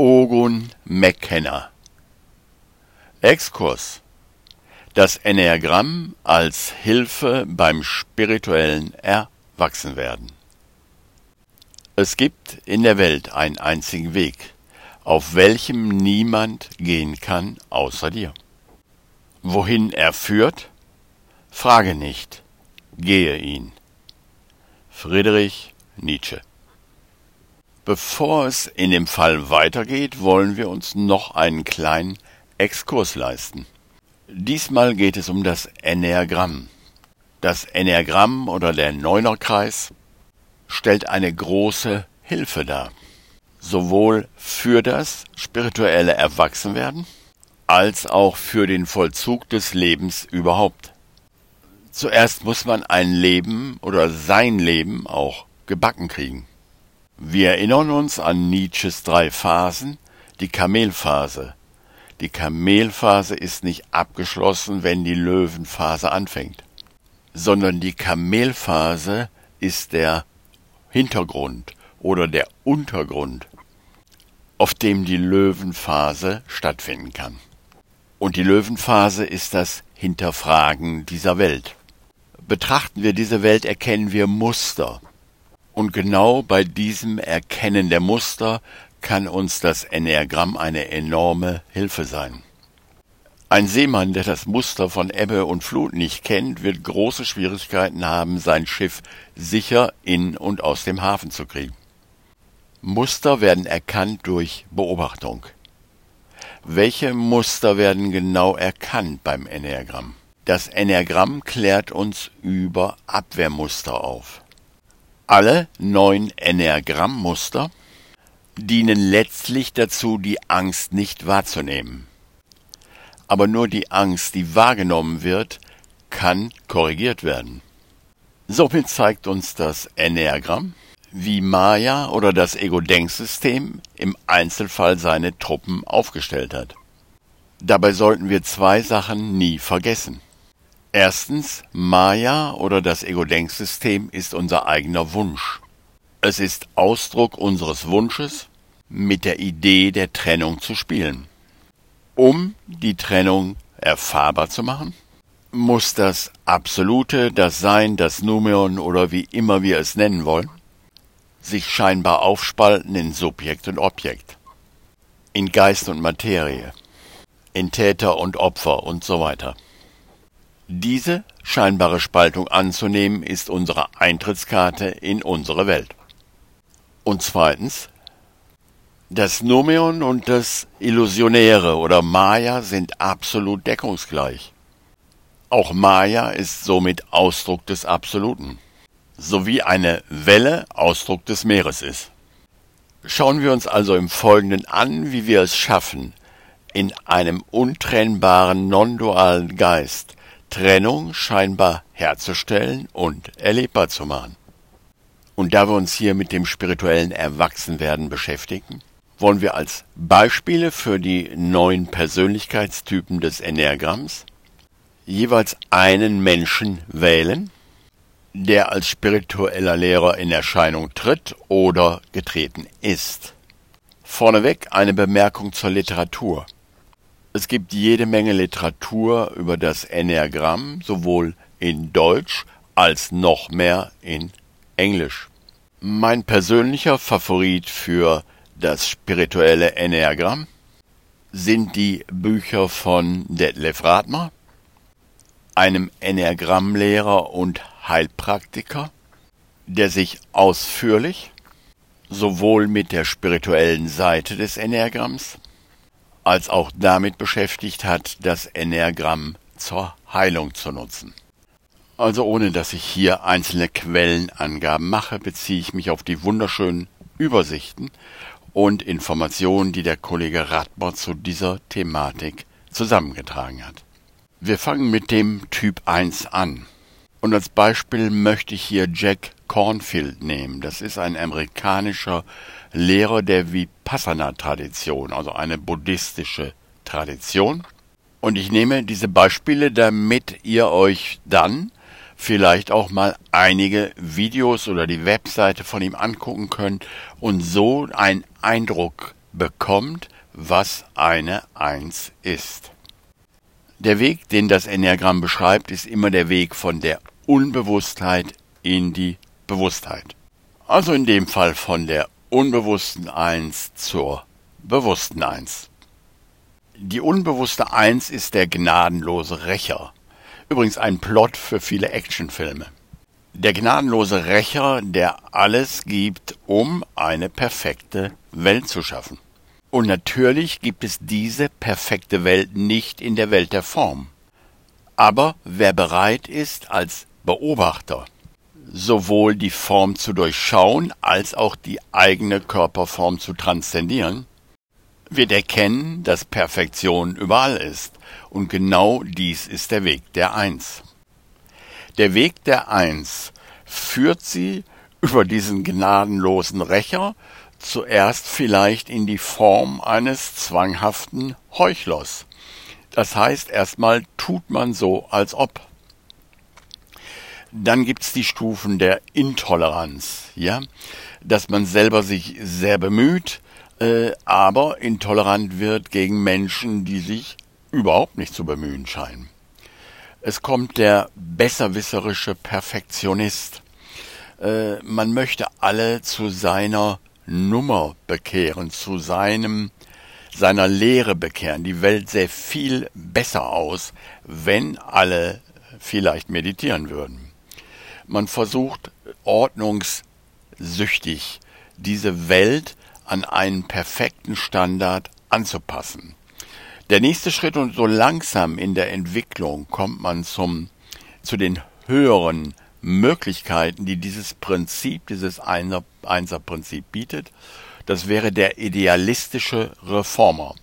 Ogun McKenna Exkurs Das Enneagramm als Hilfe beim spirituellen Erwachsenwerden Es gibt in der Welt einen einzigen Weg, auf welchem niemand gehen kann außer dir. Wohin er führt? Frage nicht, gehe ihn. Friedrich Nietzsche Bevor es in dem Fall weitergeht, wollen wir uns noch einen kleinen Exkurs leisten. Diesmal geht es um das Enneagramm. Das Enneagramm oder der Neunerkreis stellt eine große Hilfe dar, sowohl für das spirituelle Erwachsenwerden als auch für den Vollzug des Lebens überhaupt. Zuerst muss man ein Leben oder sein Leben auch gebacken kriegen. Wir erinnern uns an Nietzsches drei Phasen, die Kamelphase. Die Kamelphase ist nicht abgeschlossen, wenn die Löwenphase anfängt, sondern die Kamelphase ist der Hintergrund oder der Untergrund, auf dem die Löwenphase stattfinden kann. Und die Löwenphase ist das Hinterfragen dieser Welt. Betrachten wir diese Welt, erkennen wir Muster, und genau bei diesem Erkennen der Muster kann uns das Enneagramm eine enorme Hilfe sein. Ein Seemann, der das Muster von Ebbe und Flut nicht kennt, wird große Schwierigkeiten haben, sein Schiff sicher in und aus dem Hafen zu kriegen. Muster werden erkannt durch Beobachtung. Welche Muster werden genau erkannt beim Enneagramm? Das Enneagramm klärt uns über Abwehrmuster auf. Alle neun Enneagrammmuster dienen letztlich dazu, die Angst nicht wahrzunehmen. Aber nur die Angst, die wahrgenommen wird, kann korrigiert werden. Somit zeigt uns das Enneagramm, wie Maya oder das Ego-Denksystem im Einzelfall seine Truppen aufgestellt hat. Dabei sollten wir zwei Sachen nie vergessen. Erstens, Maya oder das Ego-Denksystem ist unser eigener Wunsch. Es ist Ausdruck unseres Wunsches, mit der Idee der Trennung zu spielen. Um die Trennung erfahrbar zu machen, muss das Absolute, das Sein, das Numeon oder wie immer wir es nennen wollen, sich scheinbar aufspalten in Subjekt und Objekt, in Geist und Materie, in Täter und Opfer und so weiter. Diese scheinbare Spaltung anzunehmen, ist unsere Eintrittskarte in unsere Welt. Und zweitens, das Nomeon und das Illusionäre oder Maya sind absolut deckungsgleich. Auch Maya ist somit Ausdruck des Absoluten, sowie eine Welle Ausdruck des Meeres ist. Schauen wir uns also im Folgenden an, wie wir es schaffen, in einem untrennbaren non-dualen Geist Trennung scheinbar herzustellen und erlebbar zu machen. Und da wir uns hier mit dem spirituellen Erwachsenwerden beschäftigen, wollen wir als Beispiele für die neuen Persönlichkeitstypen des Enneagramms jeweils einen Menschen wählen, der als spiritueller Lehrer in Erscheinung tritt oder getreten ist. Vorneweg eine Bemerkung zur Literatur. Es gibt jede Menge Literatur über das Enneagramm, sowohl in Deutsch als noch mehr in Englisch. Mein persönlicher Favorit für das spirituelle Enneagramm sind die Bücher von Detlef Radmer, einem Enneagrammlehrer und Heilpraktiker, der sich ausführlich sowohl mit der spirituellen Seite des Enneagramms als auch damit beschäftigt hat, das Enneagramm zur Heilung zu nutzen. Also ohne dass ich hier einzelne Quellenangaben mache, beziehe ich mich auf die wunderschönen Übersichten und Informationen, die der Kollege Radmer zu dieser Thematik zusammengetragen hat. Wir fangen mit dem Typ 1 an. Und als Beispiel möchte ich hier Jack Cornfield nehmen. Das ist ein amerikanischer Lehrer der Vipassana-Tradition, also eine buddhistische Tradition. Und ich nehme diese Beispiele, damit ihr euch dann vielleicht auch mal einige Videos oder die Webseite von ihm angucken könnt und so einen Eindruck bekommt, was eine Eins ist. Der Weg, den das Enneagramm beschreibt, ist immer der Weg von der Unbewusstheit in die Bewusstheit. Also in dem Fall von der unbewussten Eins zur bewussten Eins. Die unbewusste Eins ist der gnadenlose Rächer. Übrigens ein Plot für viele Actionfilme. Der gnadenlose Rächer, der alles gibt, um eine perfekte Welt zu schaffen. Und natürlich gibt es diese perfekte Welt nicht in der Welt der Form. Aber wer bereit ist, als Beobachter sowohl die Form zu durchschauen als auch die eigene Körperform zu transzendieren, wird erkennen, dass Perfektion überall ist, und genau dies ist der Weg der Eins. Der Weg der Eins führt sie über diesen gnadenlosen Rächer zuerst vielleicht in die Form eines zwanghaften Heuchlers. Das heißt, erstmal tut man so, als ob. Dann gibt's die Stufen der Intoleranz, ja, dass man selber sich sehr bemüht, äh, aber intolerant wird gegen Menschen, die sich überhaupt nicht zu bemühen scheinen. Es kommt der besserwisserische Perfektionist. Äh, man möchte alle zu seiner Nummer bekehren, zu seinem seiner Lehre bekehren. Die Welt sähe viel besser aus, wenn alle vielleicht meditieren würden. Man versucht ordnungssüchtig diese Welt an einen perfekten Standard anzupassen. Der nächste Schritt und so langsam in der Entwicklung kommt man zum, zu den höheren Möglichkeiten, die dieses Prinzip, dieses Einser, Einserprinzip bietet. Das wäre der idealistische Reformer.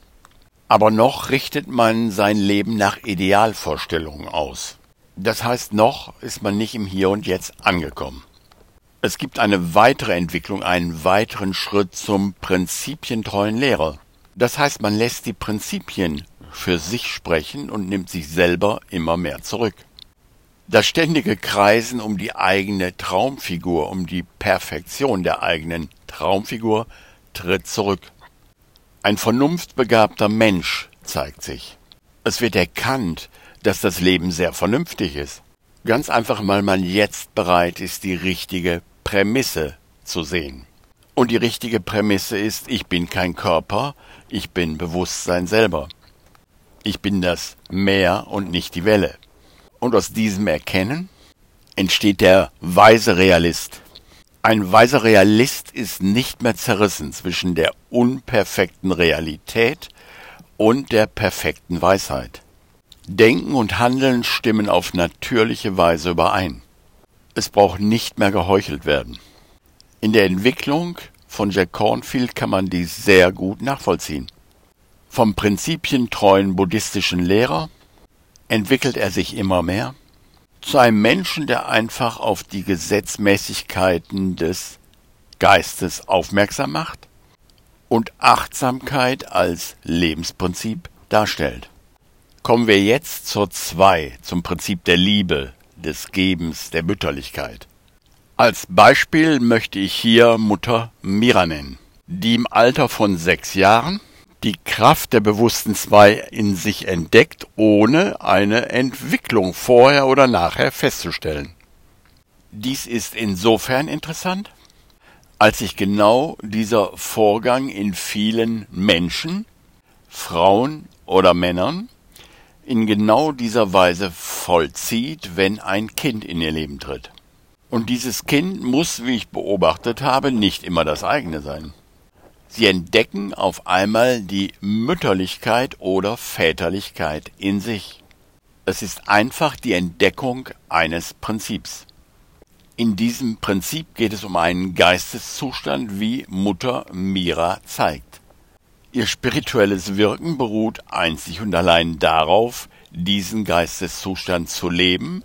Aber noch richtet man sein Leben nach Idealvorstellungen aus. Das heißt, noch ist man nicht im Hier und Jetzt angekommen. Es gibt eine weitere Entwicklung, einen weiteren Schritt zum prinzipientreuen Lehrer. Das heißt, man lässt die Prinzipien für sich sprechen und nimmt sich selber immer mehr zurück. Das ständige Kreisen um die eigene Traumfigur, um die Perfektion der eigenen Traumfigur tritt zurück. Ein vernunftbegabter Mensch zeigt sich. Es wird erkannt, dass das Leben sehr vernünftig ist. Ganz einfach, weil man jetzt bereit ist, die richtige Prämisse zu sehen. Und die richtige Prämisse ist, ich bin kein Körper, ich bin Bewusstsein selber. Ich bin das Meer und nicht die Welle. Und aus diesem Erkennen entsteht der weise Realist. Ein weiser Realist ist nicht mehr zerrissen zwischen der unperfekten Realität und der perfekten Weisheit. Denken und Handeln stimmen auf natürliche Weise überein. Es braucht nicht mehr geheuchelt werden. In der Entwicklung von Jack Cornfield kann man dies sehr gut nachvollziehen. Vom prinzipientreuen buddhistischen Lehrer entwickelt er sich immer mehr zu einem Menschen, der einfach auf die Gesetzmäßigkeiten des Geistes aufmerksam macht und Achtsamkeit als Lebensprinzip darstellt. Kommen wir jetzt zur zwei, zum Prinzip der Liebe, des Gebens, der Mütterlichkeit. Als Beispiel möchte ich hier Mutter Mira nennen, die im Alter von sechs Jahren die Kraft der bewussten Zwei in sich entdeckt, ohne eine Entwicklung vorher oder nachher festzustellen. Dies ist insofern interessant, als sich genau dieser Vorgang in vielen Menschen, Frauen oder Männern in genau dieser Weise vollzieht, wenn ein Kind in ihr Leben tritt. Und dieses Kind muss, wie ich beobachtet habe, nicht immer das eigene sein. Sie entdecken auf einmal die Mütterlichkeit oder Väterlichkeit in sich. Es ist einfach die Entdeckung eines Prinzips. In diesem Prinzip geht es um einen Geisteszustand, wie Mutter Mira zeigt. Ihr spirituelles Wirken beruht einzig und allein darauf, diesen Geisteszustand zu leben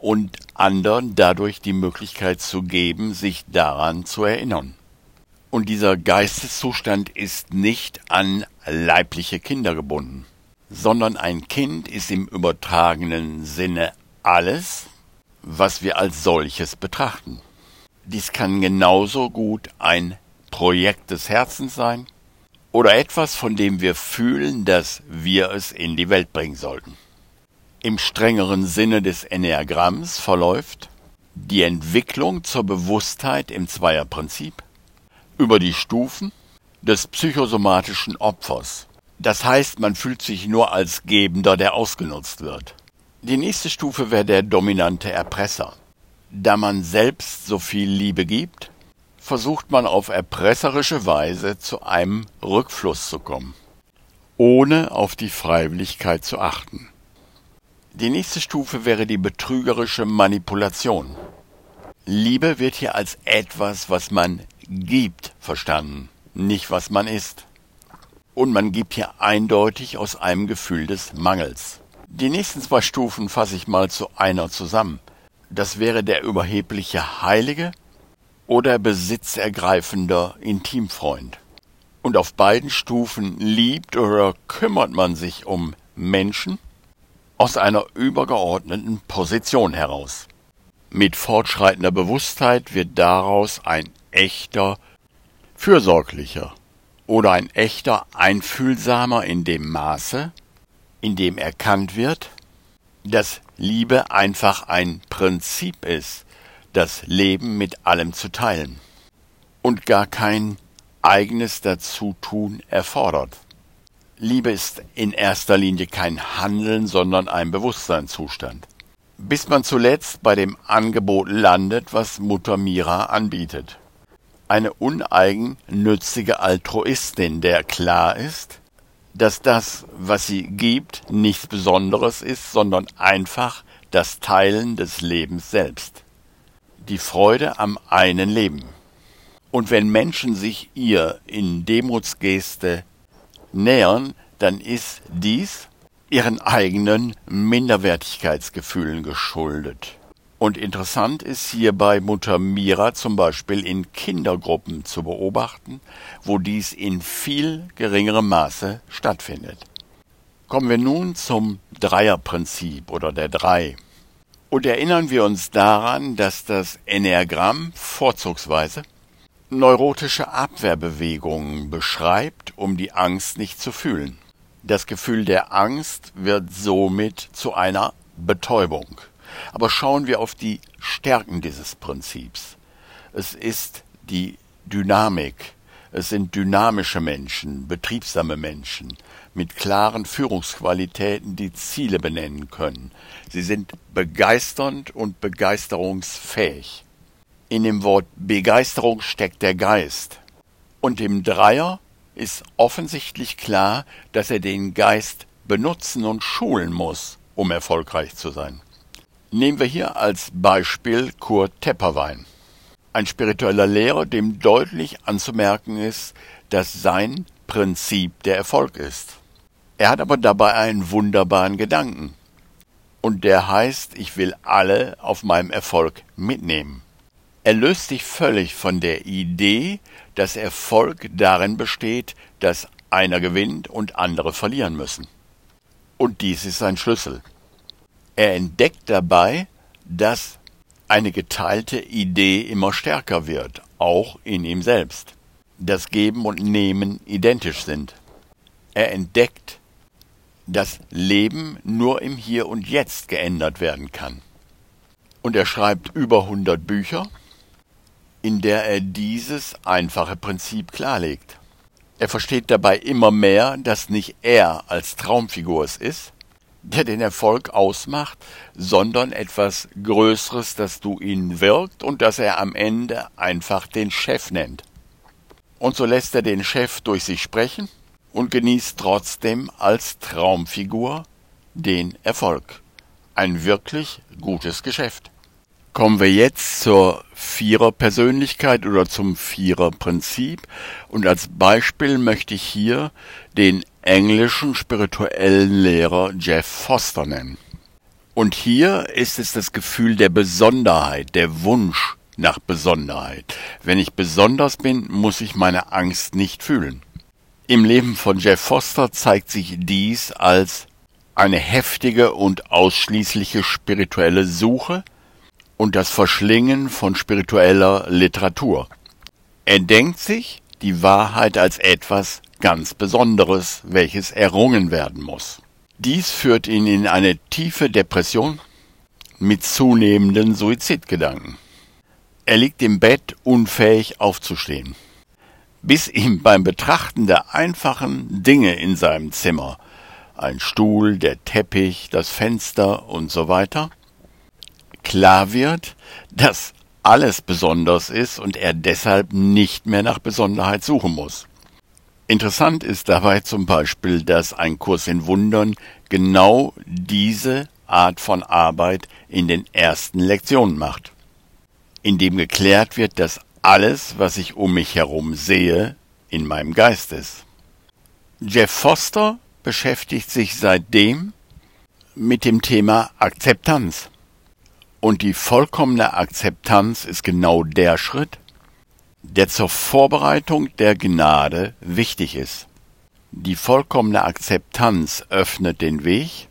und anderen dadurch die Möglichkeit zu geben, sich daran zu erinnern. Und dieser Geisteszustand ist nicht an leibliche Kinder gebunden, sondern ein Kind ist im übertragenen Sinne alles, was wir als solches betrachten. Dies kann genauso gut ein Projekt des Herzens sein, oder etwas, von dem wir fühlen, dass wir es in die Welt bringen sollten. Im strengeren Sinne des Enneagramms verläuft die Entwicklung zur Bewusstheit im Zweierprinzip über die Stufen des psychosomatischen Opfers. Das heißt, man fühlt sich nur als Gebender, der ausgenutzt wird. Die nächste Stufe wäre der dominante Erpresser. Da man selbst so viel Liebe gibt, versucht man auf erpresserische Weise zu einem Rückfluss zu kommen, ohne auf die Freiwilligkeit zu achten. Die nächste Stufe wäre die betrügerische Manipulation. Liebe wird hier als etwas, was man gibt, verstanden, nicht was man ist. Und man gibt hier eindeutig aus einem Gefühl des Mangels. Die nächsten zwei Stufen fasse ich mal zu einer zusammen. Das wäre der überhebliche Heilige oder besitzergreifender Intimfreund. Und auf beiden Stufen liebt oder kümmert man sich um Menschen aus einer übergeordneten Position heraus. Mit fortschreitender Bewusstheit wird daraus ein echter fürsorglicher oder ein echter einfühlsamer in dem Maße, in dem erkannt wird, dass Liebe einfach ein Prinzip ist, das Leben mit allem zu teilen und gar kein eigenes Dazutun erfordert. Liebe ist in erster Linie kein Handeln, sondern ein Bewusstseinszustand. Bis man zuletzt bei dem Angebot landet, was Mutter Mira anbietet. Eine uneigennützige Altruistin, der klar ist, dass das, was sie gibt, nichts Besonderes ist, sondern einfach das Teilen des Lebens selbst die Freude am einen Leben. Und wenn Menschen sich ihr in Demutsgeste nähern, dann ist dies ihren eigenen Minderwertigkeitsgefühlen geschuldet. Und interessant ist hier bei Mutter Mira zum Beispiel in Kindergruppen zu beobachten, wo dies in viel geringerem Maße stattfindet. Kommen wir nun zum Dreierprinzip oder der Drei. Und erinnern wir uns daran, dass das Enneagramm vorzugsweise neurotische Abwehrbewegungen beschreibt, um die Angst nicht zu fühlen. Das Gefühl der Angst wird somit zu einer Betäubung. Aber schauen wir auf die Stärken dieses Prinzips. Es ist die Dynamik, es sind dynamische Menschen, betriebsame Menschen mit klaren Führungsqualitäten, die Ziele benennen können. Sie sind begeisternd und begeisterungsfähig. In dem Wort Begeisterung steckt der Geist. Und im Dreier ist offensichtlich klar, dass er den Geist benutzen und schulen muss, um erfolgreich zu sein. Nehmen wir hier als Beispiel Kurt Tepperwein ein spiritueller Lehrer, dem deutlich anzumerken ist, dass sein Prinzip der Erfolg ist. Er hat aber dabei einen wunderbaren Gedanken. Und der heißt, ich will alle auf meinem Erfolg mitnehmen. Er löst sich völlig von der Idee, dass Erfolg darin besteht, dass einer gewinnt und andere verlieren müssen. Und dies ist sein Schlüssel. Er entdeckt dabei, dass eine geteilte Idee immer stärker wird, auch in ihm selbst, dass Geben und Nehmen identisch sind. Er entdeckt, dass Leben nur im Hier und Jetzt geändert werden kann. Und er schreibt über 100 Bücher, in der er dieses einfache Prinzip klarlegt. Er versteht dabei immer mehr, dass nicht er als Traumfigur es ist, der den Erfolg ausmacht, sondern etwas Größeres, das du ihn wirkt und das er am Ende einfach den Chef nennt. Und so lässt er den Chef durch sich sprechen und genießt trotzdem als Traumfigur den Erfolg. Ein wirklich gutes Geschäft. Kommen wir jetzt zur Viererpersönlichkeit oder zum Viererprinzip. Und als Beispiel möchte ich hier den englischen spirituellen Lehrer Jeff Foster nennen. Und hier ist es das Gefühl der Besonderheit, der Wunsch nach Besonderheit. Wenn ich besonders bin, muss ich meine Angst nicht fühlen. Im Leben von Jeff Foster zeigt sich dies als eine heftige und ausschließliche spirituelle Suche und das Verschlingen von spiritueller Literatur. Er denkt sich die Wahrheit als etwas ganz Besonderes, welches errungen werden muss. Dies führt ihn in eine tiefe Depression mit zunehmenden Suizidgedanken. Er liegt im Bett unfähig aufzustehen. Bis ihm beim Betrachten der einfachen Dinge in seinem Zimmer ein Stuhl, der Teppich, das Fenster und so weiter klar wird, dass alles besonders ist und er deshalb nicht mehr nach Besonderheit suchen muss. Interessant ist dabei zum Beispiel, dass ein Kurs in Wundern genau diese Art von Arbeit in den ersten Lektionen macht, indem geklärt wird, dass alles, was ich um mich herum sehe, in meinem Geist ist. Jeff Foster beschäftigt sich seitdem mit dem Thema Akzeptanz. Und die vollkommene Akzeptanz ist genau der Schritt, der zur Vorbereitung der Gnade wichtig ist. Die vollkommene Akzeptanz öffnet den Weg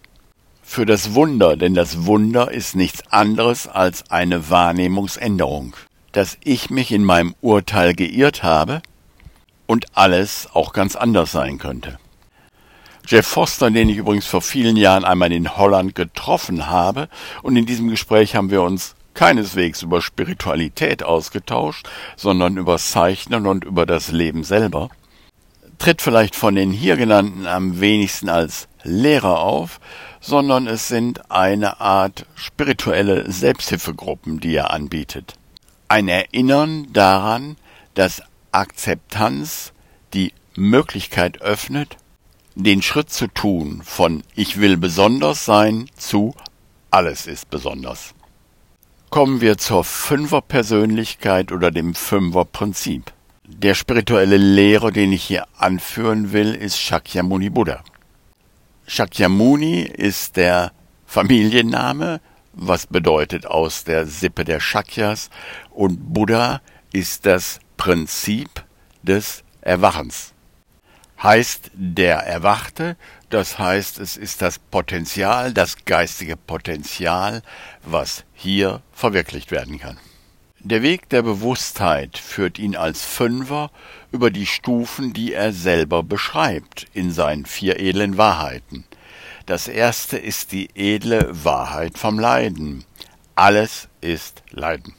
für das Wunder, denn das Wunder ist nichts anderes als eine Wahrnehmungsänderung, dass ich mich in meinem Urteil geirrt habe und alles auch ganz anders sein könnte. Jeff Foster, den ich übrigens vor vielen Jahren einmal in Holland getroffen habe, und in diesem Gespräch haben wir uns keineswegs über Spiritualität ausgetauscht, sondern über Zeichnen und über das Leben selber, tritt vielleicht von den hier genannten am wenigsten als Lehrer auf, sondern es sind eine Art spirituelle Selbsthilfegruppen, die er anbietet. Ein Erinnern daran, dass Akzeptanz die Möglichkeit öffnet, den Schritt zu tun von ich will besonders sein zu alles ist besonders. Kommen wir zur Fünferpersönlichkeit oder dem Fünferprinzip. Der spirituelle Lehrer, den ich hier anführen will, ist Shakyamuni Buddha. Shakyamuni ist der Familienname, was bedeutet aus der Sippe der Shakyas, und Buddha ist das Prinzip des Erwachens heißt der Erwachte, das heißt, es ist das Potenzial, das geistige Potenzial, was hier verwirklicht werden kann. Der Weg der Bewusstheit führt ihn als Fünfer über die Stufen, die er selber beschreibt in seinen vier edlen Wahrheiten. Das erste ist die edle Wahrheit vom Leiden. Alles ist Leiden.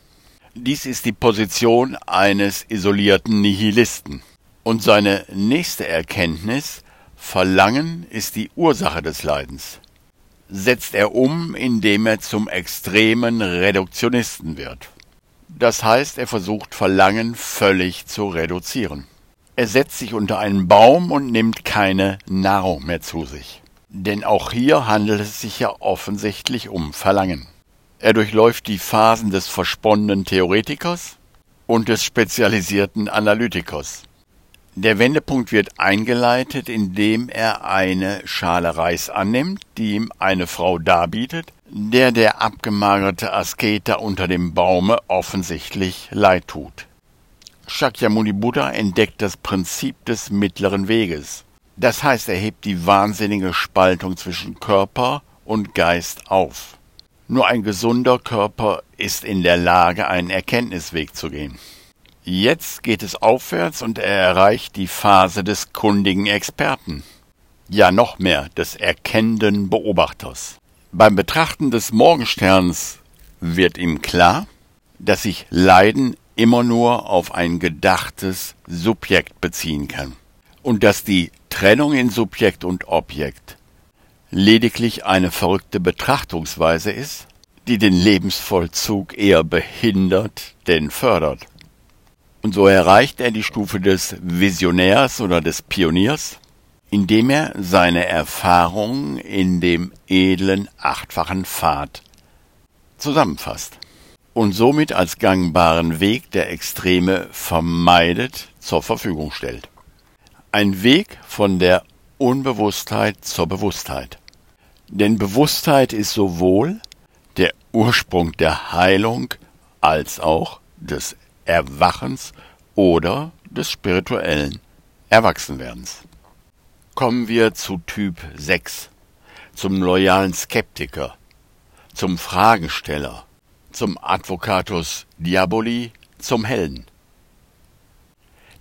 Dies ist die Position eines isolierten Nihilisten. Und seine nächste Erkenntnis, Verlangen ist die Ursache des Leidens, setzt er um, indem er zum extremen Reduktionisten wird. Das heißt, er versucht Verlangen völlig zu reduzieren. Er setzt sich unter einen Baum und nimmt keine Nahrung mehr zu sich. Denn auch hier handelt es sich ja offensichtlich um Verlangen. Er durchläuft die Phasen des versponnenen Theoretikers und des spezialisierten Analytikers. Der Wendepunkt wird eingeleitet, indem er eine Schale Reis annimmt, die ihm eine Frau darbietet, der der abgemagerte Asketer unter dem Baume offensichtlich leid tut. Shakyamuni Buddha entdeckt das Prinzip des mittleren Weges. Das heißt, er hebt die wahnsinnige Spaltung zwischen Körper und Geist auf. Nur ein gesunder Körper ist in der Lage, einen Erkenntnisweg zu gehen. Jetzt geht es aufwärts und er erreicht die Phase des kundigen Experten. Ja, noch mehr, des erkennenden Beobachters. Beim Betrachten des Morgensterns wird ihm klar, dass sich Leiden immer nur auf ein gedachtes Subjekt beziehen kann und dass die Trennung in Subjekt und Objekt lediglich eine verrückte Betrachtungsweise ist, die den Lebensvollzug eher behindert denn fördert. Und so erreicht er die Stufe des Visionärs oder des Pioniers, indem er seine Erfahrungen in dem edlen achtfachen Pfad zusammenfasst und somit als gangbaren Weg der Extreme vermeidet zur Verfügung stellt. Ein Weg von der Unbewusstheit zur Bewusstheit. Denn Bewusstheit ist sowohl der Ursprung der Heilung als auch des Erwachens oder des spirituellen Erwachsenwerdens. Kommen wir zu Typ 6, zum loyalen Skeptiker, zum Fragensteller, zum Advocatus Diaboli, zum Helden.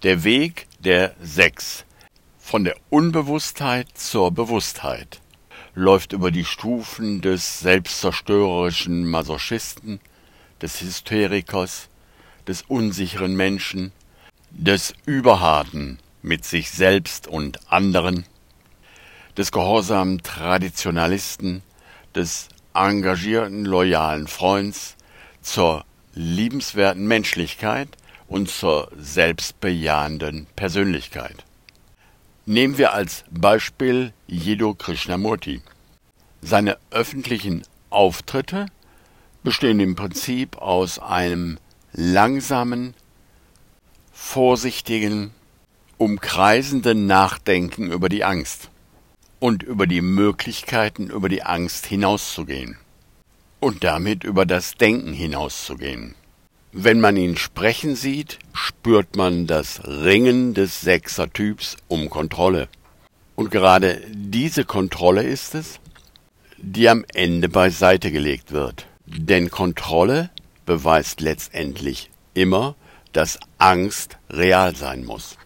Der Weg der Sechs. Von der Unbewusstheit zur Bewusstheit, läuft über die Stufen des selbstzerstörerischen Masochisten, des Hysterikers, des unsicheren Menschen, des Überharten mit sich selbst und anderen, des gehorsamen Traditionalisten, des engagierten, loyalen Freunds, zur liebenswerten Menschlichkeit und zur selbstbejahenden Persönlichkeit. Nehmen wir als Beispiel Jiddu Krishnamurti. Seine öffentlichen Auftritte bestehen im Prinzip aus einem langsamen, vorsichtigen, umkreisenden Nachdenken über die Angst und über die Möglichkeiten, über die Angst hinauszugehen und damit über das Denken hinauszugehen. Wenn man ihn sprechen sieht, spürt man das Ringen des Sechsertyps um Kontrolle. Und gerade diese Kontrolle ist es, die am Ende beiseite gelegt wird. Denn Kontrolle beweist letztendlich immer, dass Angst real sein muss.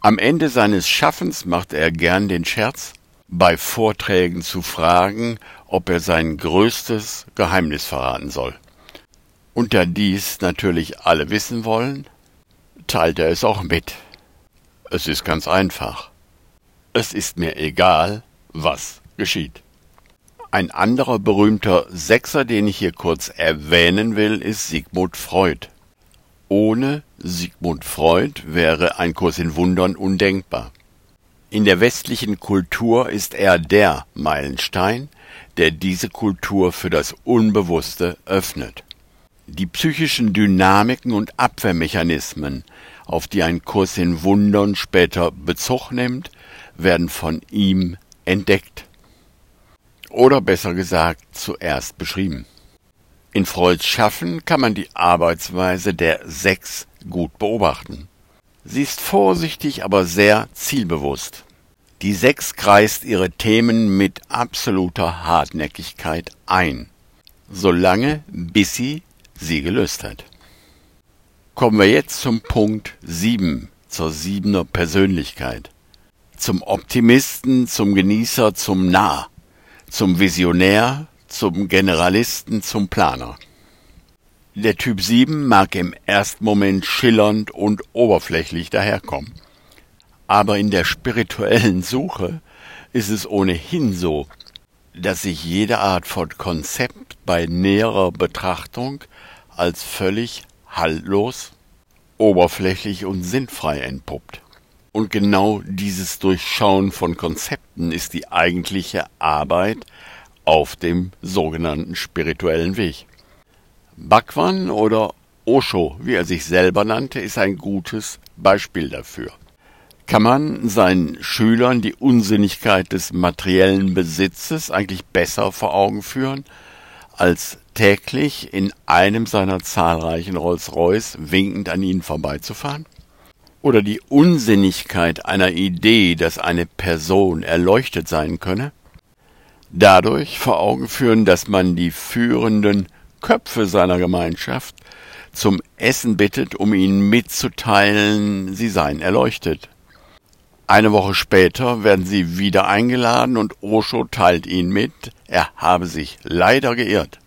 Am Ende seines Schaffens macht er gern den Scherz, bei Vorträgen zu fragen, ob er sein größtes Geheimnis verraten soll. Und da dies natürlich alle wissen wollen, teilt er es auch mit. Es ist ganz einfach. Es ist mir egal, was geschieht. Ein anderer berühmter Sechser, den ich hier kurz erwähnen will, ist Sigmund Freud. Ohne Sigmund Freud wäre ein Kurs in Wundern undenkbar. In der westlichen Kultur ist er der Meilenstein, der diese Kultur für das Unbewusste öffnet. Die psychischen Dynamiken und Abwehrmechanismen, auf die ein Kurs in Wundern später Bezug nimmt, werden von ihm entdeckt oder besser gesagt zuerst beschrieben. In Freuds Schaffen kann man die Arbeitsweise der Sechs gut beobachten. Sie ist vorsichtig, aber sehr zielbewusst. Die Sechs kreist ihre Themen mit absoluter Hartnäckigkeit ein, solange bis sie sie gelöst hat. Kommen wir jetzt zum Punkt sieben, zur siebener Persönlichkeit. Zum Optimisten, zum Genießer, zum Nah zum Visionär, zum Generalisten, zum Planer. Der Typ 7 mag im ersten Moment schillernd und oberflächlich daherkommen. Aber in der spirituellen Suche ist es ohnehin so, dass sich jede Art von Konzept bei näherer Betrachtung als völlig haltlos, oberflächlich und sinnfrei entpuppt. Und genau dieses Durchschauen von Konzepten ist die eigentliche Arbeit auf dem sogenannten spirituellen Weg. Bhagwan oder Osho, wie er sich selber nannte, ist ein gutes Beispiel dafür. Kann man seinen Schülern die Unsinnigkeit des materiellen Besitzes eigentlich besser vor Augen führen, als täglich in einem seiner zahlreichen Rolls-Royce winkend an ihnen vorbeizufahren? oder die Unsinnigkeit einer Idee, dass eine Person erleuchtet sein könne, dadurch vor Augen führen, dass man die führenden Köpfe seiner Gemeinschaft zum Essen bittet, um ihnen mitzuteilen, sie seien erleuchtet. Eine Woche später werden sie wieder eingeladen und Osho teilt ihnen mit, er habe sich leider geirrt.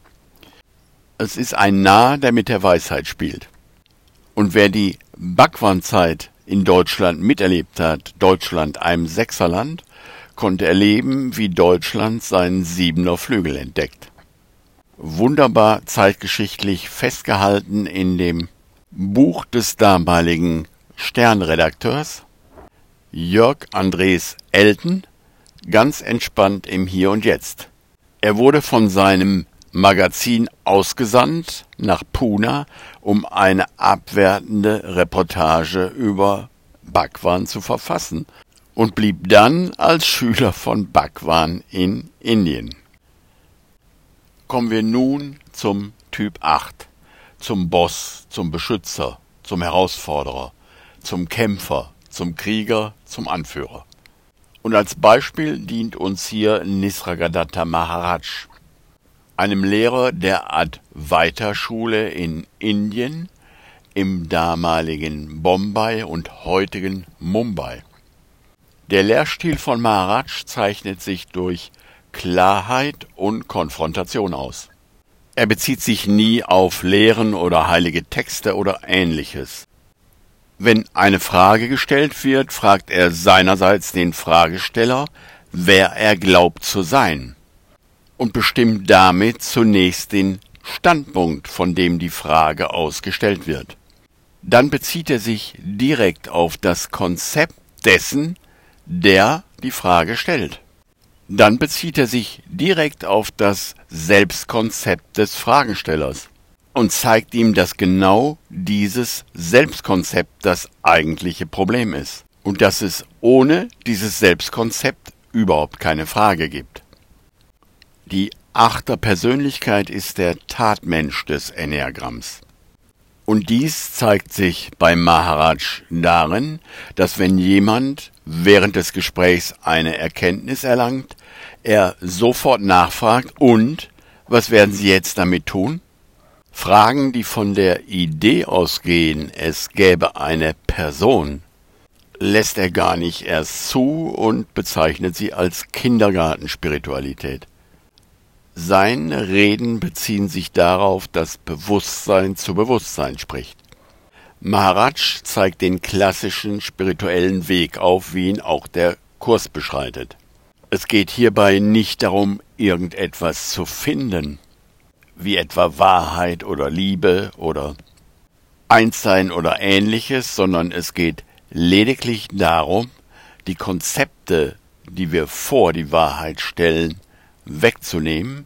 Es ist ein Narr, der mit der Weisheit spielt. Und wer die Bhagwan-Zeit in Deutschland miterlebt hat, Deutschland einem Sechserland, konnte erleben, wie Deutschland seinen Siebener Flügel entdeckt. Wunderbar zeitgeschichtlich festgehalten in dem Buch des damaligen Sternredakteurs Jörg Andres Elten, ganz entspannt im Hier und Jetzt. Er wurde von seinem Magazin ausgesandt nach Pune, um eine abwertende Reportage über Bhagwan zu verfassen und blieb dann als Schüler von Bhagwan in Indien. Kommen wir nun zum Typ 8, zum Boss, zum Beschützer, zum Herausforderer, zum Kämpfer, zum Krieger, zum Anführer. Und als Beispiel dient uns hier Nisragadatta Maharaj, einem Lehrer der Advaita-Schule in Indien, im damaligen Bombay und heutigen Mumbai. Der Lehrstil von Maharaj zeichnet sich durch Klarheit und Konfrontation aus. Er bezieht sich nie auf Lehren oder heilige Texte oder ähnliches. Wenn eine Frage gestellt wird, fragt er seinerseits den Fragesteller, wer er glaubt zu sein, und bestimmt damit zunächst den Standpunkt, von dem die Frage ausgestellt wird. Dann bezieht er sich direkt auf das Konzept dessen, der die Frage stellt. Dann bezieht er sich direkt auf das Selbstkonzept des Fragestellers und zeigt ihm, dass genau dieses Selbstkonzept das eigentliche Problem ist und dass es ohne dieses Selbstkonzept überhaupt keine Frage gibt. Die achte Persönlichkeit ist der Tatmensch des Enneagramms. Und dies zeigt sich bei Maharaj darin, dass wenn jemand während des Gesprächs eine Erkenntnis erlangt, er sofort nachfragt und was werden Sie jetzt damit tun? Fragen, die von der Idee ausgehen, es gäbe eine Person, lässt er gar nicht erst zu und bezeichnet sie als Kindergartenspiritualität. Seine Reden beziehen sich darauf, dass Bewusstsein zu Bewusstsein spricht. Maharaj zeigt den klassischen spirituellen Weg auf, wie ihn auch der Kurs beschreitet. Es geht hierbei nicht darum, irgendetwas zu finden, wie etwa Wahrheit oder Liebe oder Einssein oder ähnliches, sondern es geht lediglich darum, die Konzepte, die wir vor die Wahrheit stellen, wegzunehmen,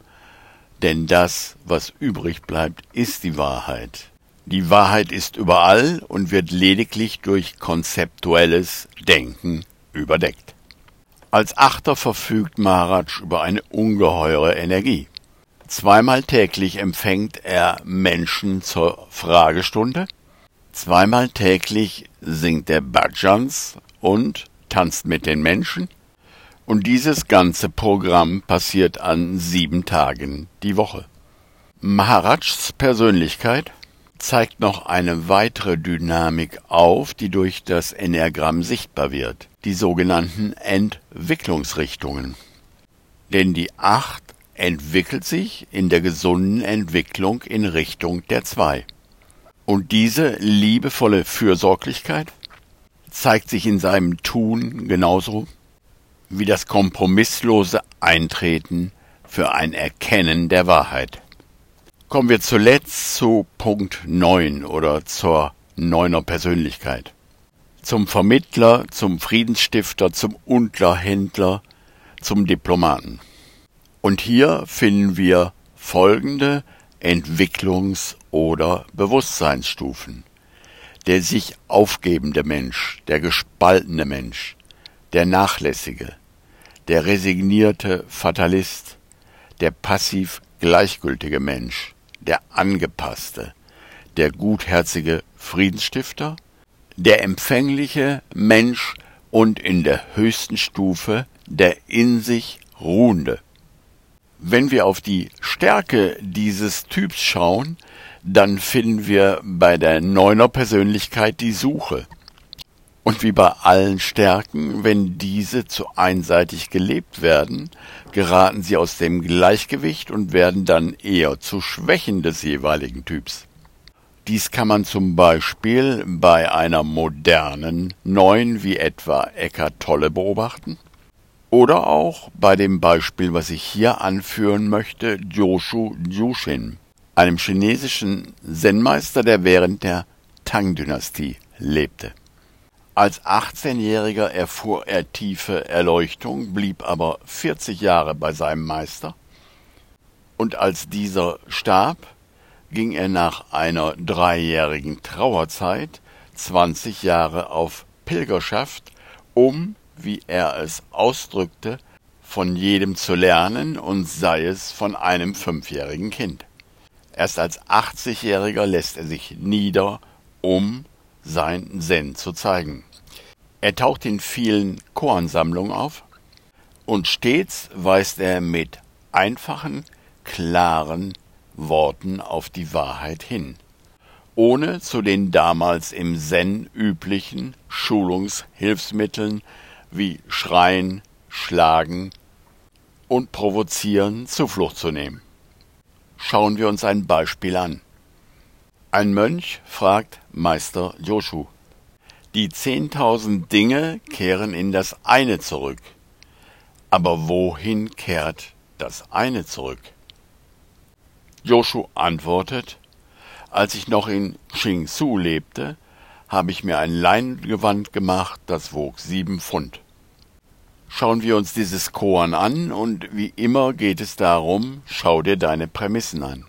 denn das, was übrig bleibt, ist die Wahrheit. Die Wahrheit ist überall und wird lediglich durch konzeptuelles Denken überdeckt. Als Achter verfügt Maharaj über eine ungeheure Energie. Zweimal täglich empfängt er Menschen zur Fragestunde. Zweimal täglich singt er Bhajans und tanzt mit den Menschen. Und dieses ganze Programm passiert an sieben Tagen die Woche. Maharajs Persönlichkeit zeigt noch eine weitere Dynamik auf, die durch das Enneagramm sichtbar wird, die sogenannten Entwicklungsrichtungen. Denn die Acht entwickelt sich in der gesunden Entwicklung in Richtung der Zwei. Und diese liebevolle Fürsorglichkeit zeigt sich in seinem Tun genauso wie das kompromisslose Eintreten für ein Erkennen der Wahrheit. Kommen wir zuletzt zu Punkt 9 oder zur neuner Persönlichkeit. Zum Vermittler, zum Friedensstifter, zum Unterhändler, zum Diplomaten. Und hier finden wir folgende Entwicklungs- oder Bewusstseinsstufen. Der sich aufgebende Mensch, der gespaltene Mensch, der nachlässige, der resignierte Fatalist, der passiv gleichgültige Mensch, der angepasste, der gutherzige Friedensstifter, der empfängliche Mensch und in der höchsten Stufe der in sich ruhende. Wenn wir auf die Stärke dieses Typs schauen, dann finden wir bei der Neuner Persönlichkeit die Suche. Und wie bei allen Stärken, wenn diese zu einseitig gelebt werden, geraten sie aus dem Gleichgewicht und werden dann eher zu Schwächen des jeweiligen Typs. Dies kann man zum Beispiel bei einer modernen Neun wie etwa Eckart Tolle beobachten oder auch bei dem Beispiel, was ich hier anführen möchte, Joshu Jushin, einem chinesischen Zen-Meister, der während der Tang-Dynastie lebte. Als 18-Jähriger erfuhr er tiefe Erleuchtung, blieb aber 40 Jahre bei seinem Meister. Und als dieser starb, ging er nach einer dreijährigen Trauerzeit 20 Jahre auf Pilgerschaft, um wie er es ausdrückte, von jedem zu lernen und sei es von einem fünfjährigen Kind. Erst als 80-Jähriger lässt er sich nieder, um sein Zen zu zeigen. Er taucht in vielen Choransammlungen auf und stets weist er mit einfachen, klaren Worten auf die Wahrheit hin, ohne zu den damals im Zen üblichen Schulungshilfsmitteln wie Schreien, Schlagen und Provozieren Zuflucht zu nehmen. Schauen wir uns ein Beispiel an. Ein Mönch fragt Meister Joshu. Die zehntausend Dinge kehren in das eine zurück. Aber wohin kehrt das eine zurück? Joshu antwortet, als ich noch in Qingsu lebte, habe ich mir ein Leingewand gemacht, das wog sieben Pfund. Schauen wir uns dieses Koan an und wie immer geht es darum, schau dir deine Prämissen an.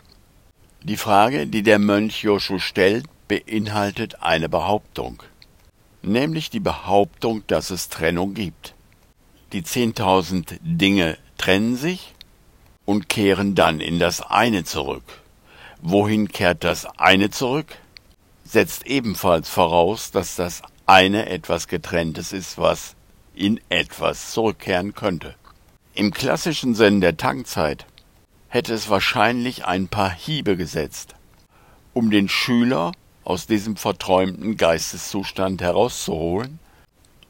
Die Frage, die der Mönch Joshu stellt, beinhaltet eine Behauptung, nämlich die Behauptung, dass es Trennung gibt. Die zehntausend Dinge trennen sich und kehren dann in das eine zurück. Wohin kehrt das eine zurück? Setzt ebenfalls voraus, dass das eine etwas getrenntes ist, was in etwas zurückkehren könnte. Im klassischen Sinn der Tankzeit hätte es wahrscheinlich ein paar Hiebe gesetzt, um den Schüler aus diesem verträumten Geisteszustand herauszuholen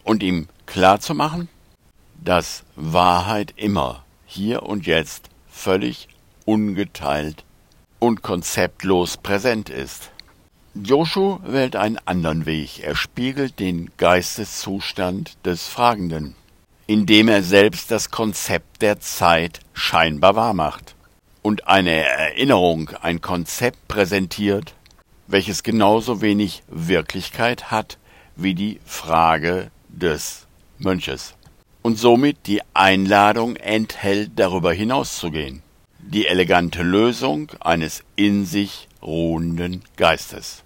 und ihm klarzumachen, dass Wahrheit immer hier und jetzt völlig ungeteilt und konzeptlos präsent ist. Joshu wählt einen anderen Weg. Er spiegelt den Geisteszustand des Fragenden, indem er selbst das Konzept der Zeit scheinbar wahrmacht und eine Erinnerung, ein Konzept präsentiert, welches genauso wenig Wirklichkeit hat wie die Frage des Mönches und somit die Einladung enthält, darüber hinauszugehen. Die elegante Lösung eines in sich ruhenden Geistes.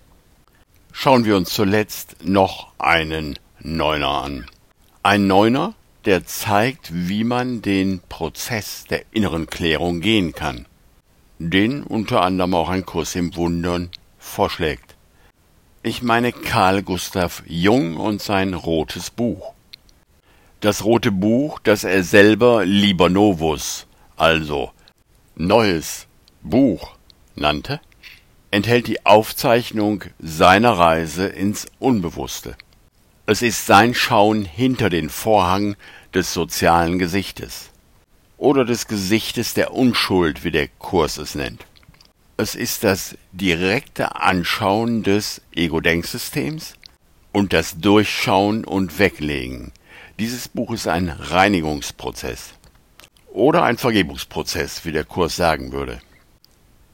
Schauen wir uns zuletzt noch einen Neuner an. Ein Neuner, der zeigt, wie man den Prozess der inneren Klärung gehen kann, den unter anderem auch ein Kurs im Wundern vorschlägt. Ich meine Karl Gustav Jung und sein rotes Buch. Das rote Buch, das er selber Liber Novus, also neues Buch nannte, enthält die Aufzeichnung seiner Reise ins Unbewusste. Es ist sein Schauen hinter den Vorhang des sozialen Gesichtes oder des Gesichtes der Unschuld, wie der Kurs es nennt. Es ist das direkte Anschauen des Ego-Denksystems und das Durchschauen und Weglegen. Dieses Buch ist ein Reinigungsprozess oder ein Vergebungsprozess, wie der Kurs sagen würde.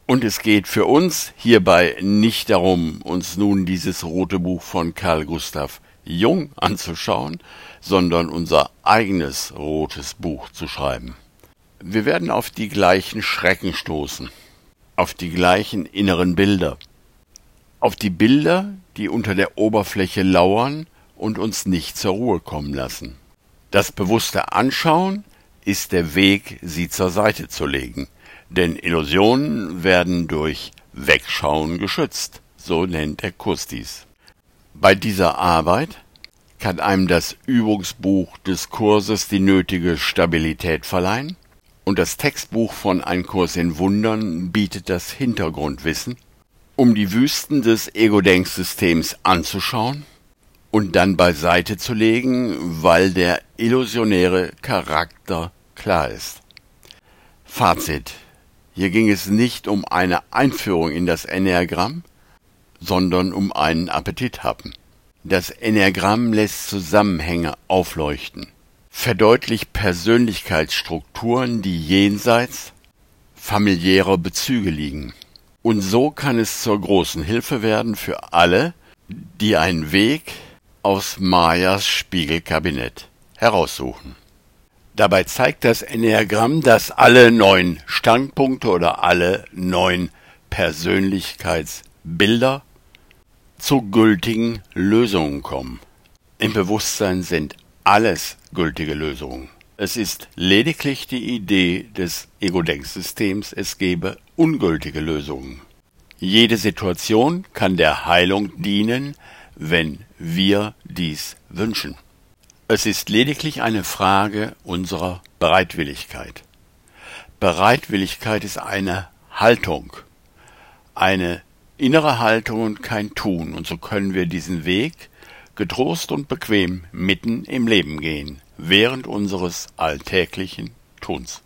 Und es geht für uns hierbei nicht darum, uns nun dieses rote Buch von Karl Gustav Jung anzuschauen, sondern unser eigenes rotes Buch zu schreiben. Wir werden auf die gleichen Schrecken stoßen, auf die gleichen inneren Bilder, auf die Bilder, die unter der Oberfläche lauern und uns nicht zur Ruhe kommen lassen. Das bewusste Anschauen ist der Weg, sie zur Seite zu legen, denn Illusionen werden durch Wegschauen geschützt, so nennt der Kurs dies. Bei dieser Arbeit kann einem das Übungsbuch des Kurses die nötige Stabilität verleihen und das Textbuch von Ein Kurs in Wundern bietet das Hintergrundwissen, um die Wüsten des Ego-Denksystems anzuschauen und dann beiseite zu legen, weil der illusionäre Charakter klar ist. Fazit hier ging es nicht um eine Einführung in das Enneagramm, sondern um einen Appetithappen. Das Enneagramm lässt Zusammenhänge aufleuchten, verdeutlicht Persönlichkeitsstrukturen, die jenseits familiärer Bezüge liegen. Und so kann es zur großen Hilfe werden für alle, die einen Weg aus Mayas Spiegelkabinett heraussuchen. Dabei zeigt das Enneagramm, dass alle neun Standpunkte oder alle neun Persönlichkeitsbilder zu gültigen Lösungen kommen. Im Bewusstsein sind alles gültige Lösungen. Es ist lediglich die Idee des Ego-Denksystems, es gebe ungültige Lösungen. Jede Situation kann der Heilung dienen, wenn wir dies wünschen. Es ist lediglich eine Frage unserer Bereitwilligkeit. Bereitwilligkeit ist eine Haltung, eine innere Haltung und kein Tun. Und so können wir diesen Weg, getrost und bequem mitten im Leben gehen, während unseres alltäglichen Tuns.